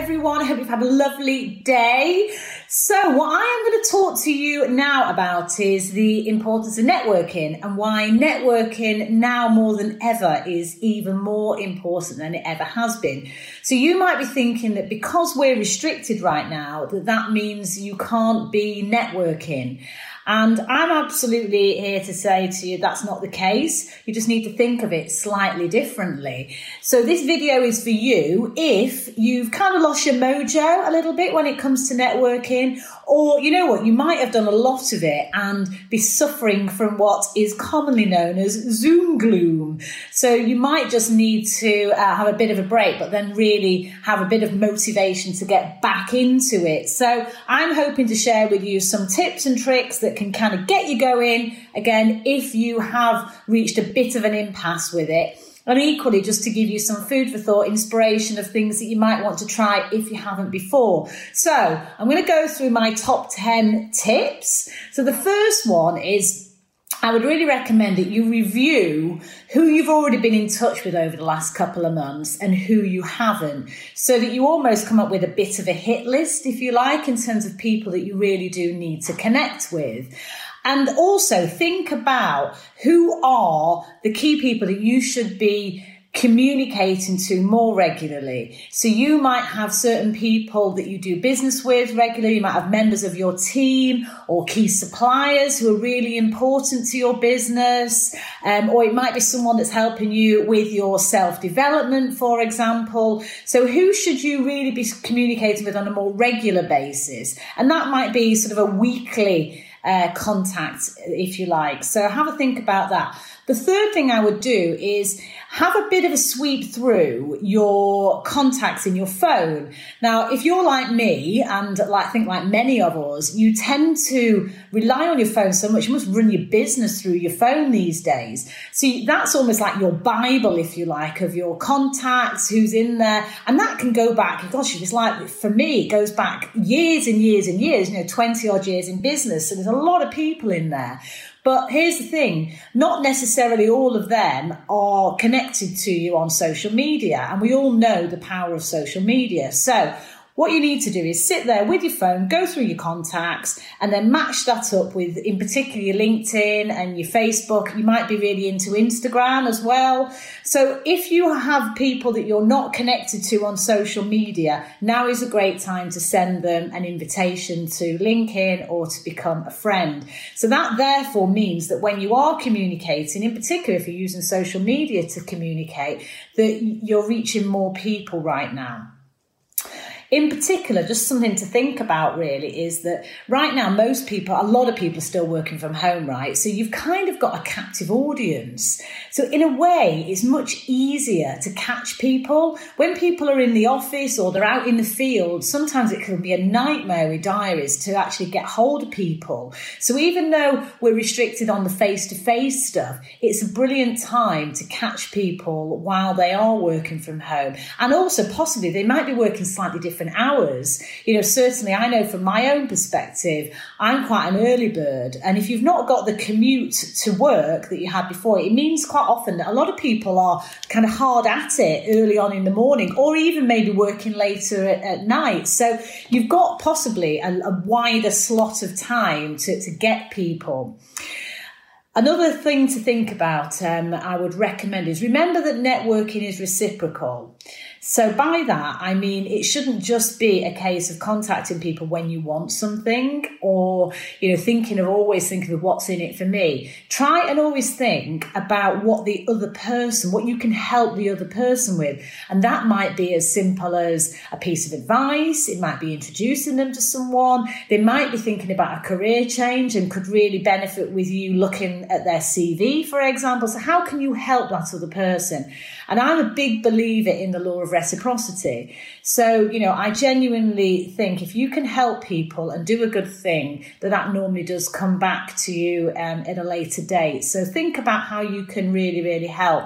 Everyone. I hope you've had a lovely day. So, what I am going to talk to you now about is the importance of networking and why networking now more than ever is even more important than it ever has been. So, you might be thinking that because we're restricted right now, that that means you can't be networking. And I'm absolutely here to say to you that's not the case. You just need to think of it slightly differently. So this video is for you if you've kind of lost your mojo a little bit when it comes to networking, or you know what, you might have done a lot of it and be suffering from what is commonly known as Zoom gloom. So you might just need to uh, have a bit of a break, but then really have a bit of motivation to get back into it. So I'm hoping to share with you some tips and tricks that can kind of get you going again if you have reached a bit of an impasse with it. And equally, just to give you some food for thought, inspiration of things that you might want to try if you haven't before. So, I'm going to go through my top 10 tips. So, the first one is I would really recommend that you review who you've already been in touch with over the last couple of months and who you haven't, so that you almost come up with a bit of a hit list, if you like, in terms of people that you really do need to connect with. And also think about who are the key people that you should be communicating to more regularly. So you might have certain people that you do business with regularly. You might have members of your team or key suppliers who are really important to your business. Um, or it might be someone that's helping you with your self development, for example. So who should you really be communicating with on a more regular basis? And that might be sort of a weekly uh, contact, if you like. So have a think about that. The third thing I would do is have a bit of a sweep through your contacts in your phone. Now, if you're like me and like, I think like many of us, you tend to rely on your phone so much. You must run your business through your phone these days. So that's almost like your Bible, if you like, of your contacts, who's in there. And that can go back, gosh, it's like, for me, it goes back years and years and years, you know, 20 odd years in business. So there's a lot of people in there. But here's the thing not necessarily all of them are connected to you on social media. And we all know the power of social media. So what you need to do is sit there with your phone, go through your contacts, and then match that up with, in particular, your LinkedIn and your Facebook. You might be really into Instagram as well. So if you have people that you're not connected to on social media, now is a great time to send them an invitation to LinkedIn or to become a friend. So that therefore means that when you are communicating, in particular, if you're using social media to communicate, that you're reaching more people right now. In particular, just something to think about really is that right now, most people, a lot of people are still working from home, right? So you've kind of got a captive audience. So in a way, it's much easier to catch people. When people are in the office or they're out in the field, sometimes it can be a nightmare with diaries to actually get hold of people. So even though we're restricted on the face to face stuff, it's a brilliant time to catch people while they are working from home. And also possibly they might be working slightly different different hours. You know, certainly I know from my own perspective, I'm quite an early bird. And if you've not got the commute to work that you had before, it means quite often that a lot of people are kind of hard at it early on in the morning or even maybe working later at, at night. So you've got possibly a, a wider slot of time to, to get people. Another thing to think about, um, I would recommend is remember that networking is reciprocal. So by that, I mean, it shouldn't just be a case of contacting people when you want something or, you know, thinking of always thinking of what's in it for me. Try and always think about what the other person, what you can help the other person with. And that might be as simple as a piece of advice. It might be introducing them to someone. They might be thinking about a career change and could really benefit with you looking at their CV, for example. So how can you help that other person? And I'm a big believer in the law of reciprocity. So, you know, I genuinely think if you can help people and do a good thing, that that normally does come back to you um, at a later date. So think about how you can really, really help.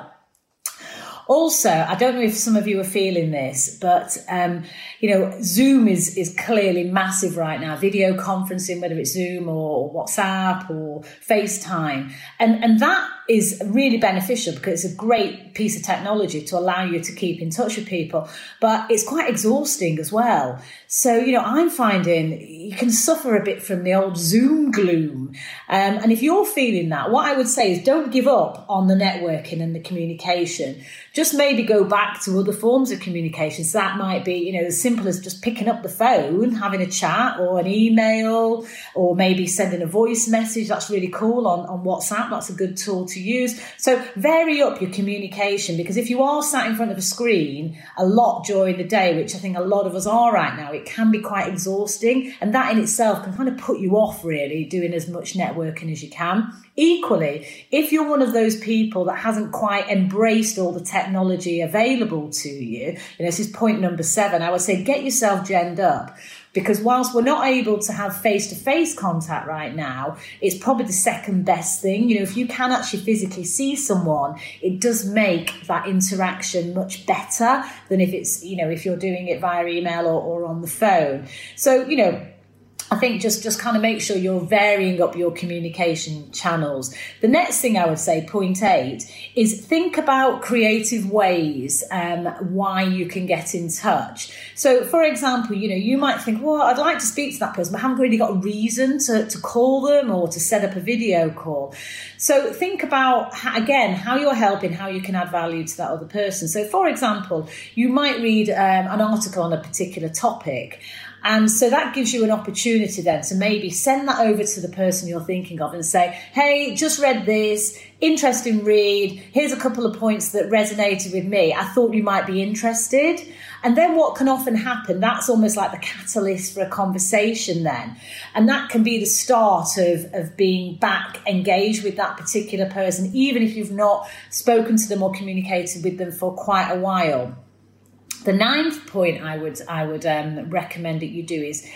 Also, I don't know if some of you are feeling this, but um, you know, Zoom is is clearly massive right now. Video conferencing, whether it's Zoom or WhatsApp or FaceTime, and and that is really beneficial because it's a great piece of technology to allow you to keep in touch with people, but it's quite exhausting as well. So, you know, I'm finding you can suffer a bit from the old Zoom gloom. Um, and if you're feeling that, what I would say is don't give up on the networking and the communication. Just maybe go back to other forms of communication. So that might be, you know, as simple as just picking up the phone, having a chat or an email, or maybe sending a voice message. That's really cool on, on WhatsApp. That's a good tool to use. So vary up your communication because if you are sat in front of a screen a lot during the day, which I think a lot of us are right now, it can be quite exhausting. And that in itself can kind of put you off really doing as much networking as you can. Equally, if you're one of those people that hasn't quite embraced all the technology available to you, you know, this is point number seven, I would say get yourself genned up because whilst we're not able to have face to face contact right now, it's probably the second best thing. You know, if you can actually physically see someone, it does make that interaction much better than if it's, you know, if you're doing it via email or, or on the phone. So, you know, I think just just kind of make sure you're varying up your communication channels. The next thing I would say, point eight, is think about creative ways um, why you can get in touch. So, for example, you know, you might think, well, I'd like to speak to that person, but I haven't really got a reason to, to call them or to set up a video call. So, think about again how you're helping, how you can add value to that other person. So, for example, you might read um, an article on a particular topic and so that gives you an opportunity then to maybe send that over to the person you're thinking of and say, hey, just read this, interesting read. Here's a couple of points that resonated with me. I thought you might be interested. And then what can often happen, that's almost like the catalyst for a conversation then. And that can be the start of, of being back engaged with that particular person, even if you've not spoken to them or communicated with them for quite a while. The ninth point I would I would um, recommend that you do is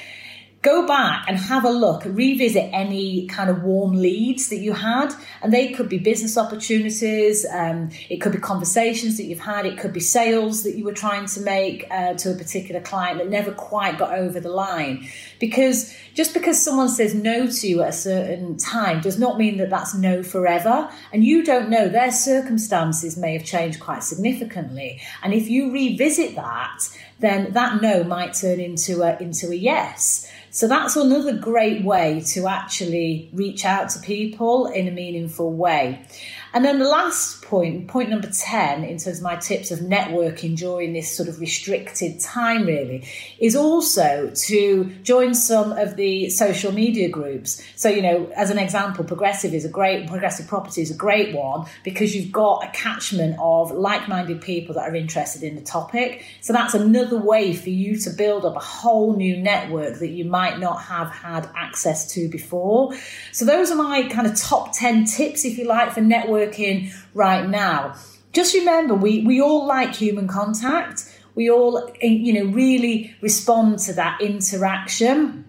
go back and have a look, revisit any kind of warm leads that you had. And they could be business opportunities, um, it could be conversations that you've had, it could be sales that you were trying to make uh, to a particular client that never quite got over the line. Because just because someone says no to you at a certain time does not mean that that's no forever. And you don't know, their circumstances may have changed quite significantly. And if you revisit that, then that no might turn into a, into a yes. So that's another great way to actually reach out to people in a meaningful way. And then the last point, point number 10, in terms of my tips of networking during this sort of restricted time, really, is also to join some of the social media groups. So, you know, as an example, Progressive is a great, Progressive Property is a great one because you've got a catchment of like minded people that are interested in the topic. So, that's another way for you to build up a whole new network that you might not have had access to before. So, those are my kind of top 10 tips, if you like, for networking working right now. Just remember, we, we all like human contact. We all, you know, really respond to that interaction.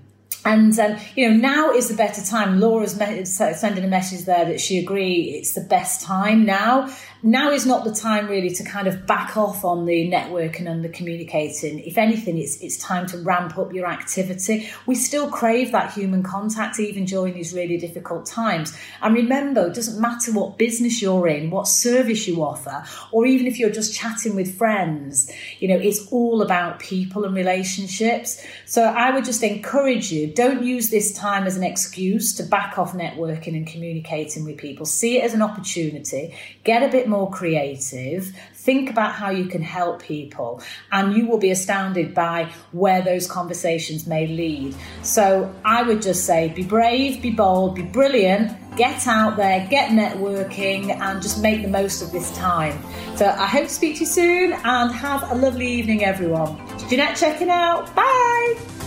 And um, you know now is the better time. Laura's me- sending a message there that she agree it's the best time now now is not the time really to kind of back off on the networking and the communicating. If anything, it's it's time to ramp up your activity. We still crave that human contact even during these really difficult times. And remember, it doesn't matter what business you're in, what service you offer, or even if you're just chatting with friends, you know, it's all about people and relationships. So I would just encourage you, don't use this time as an excuse to back off networking and communicating with people. See it as an opportunity. Get a bit more creative, think about how you can help people, and you will be astounded by where those conversations may lead. So I would just say be brave, be bold, be brilliant, get out there, get networking, and just make the most of this time. So I hope to speak to you soon and have a lovely evening, everyone. Jeanette checking out. Bye.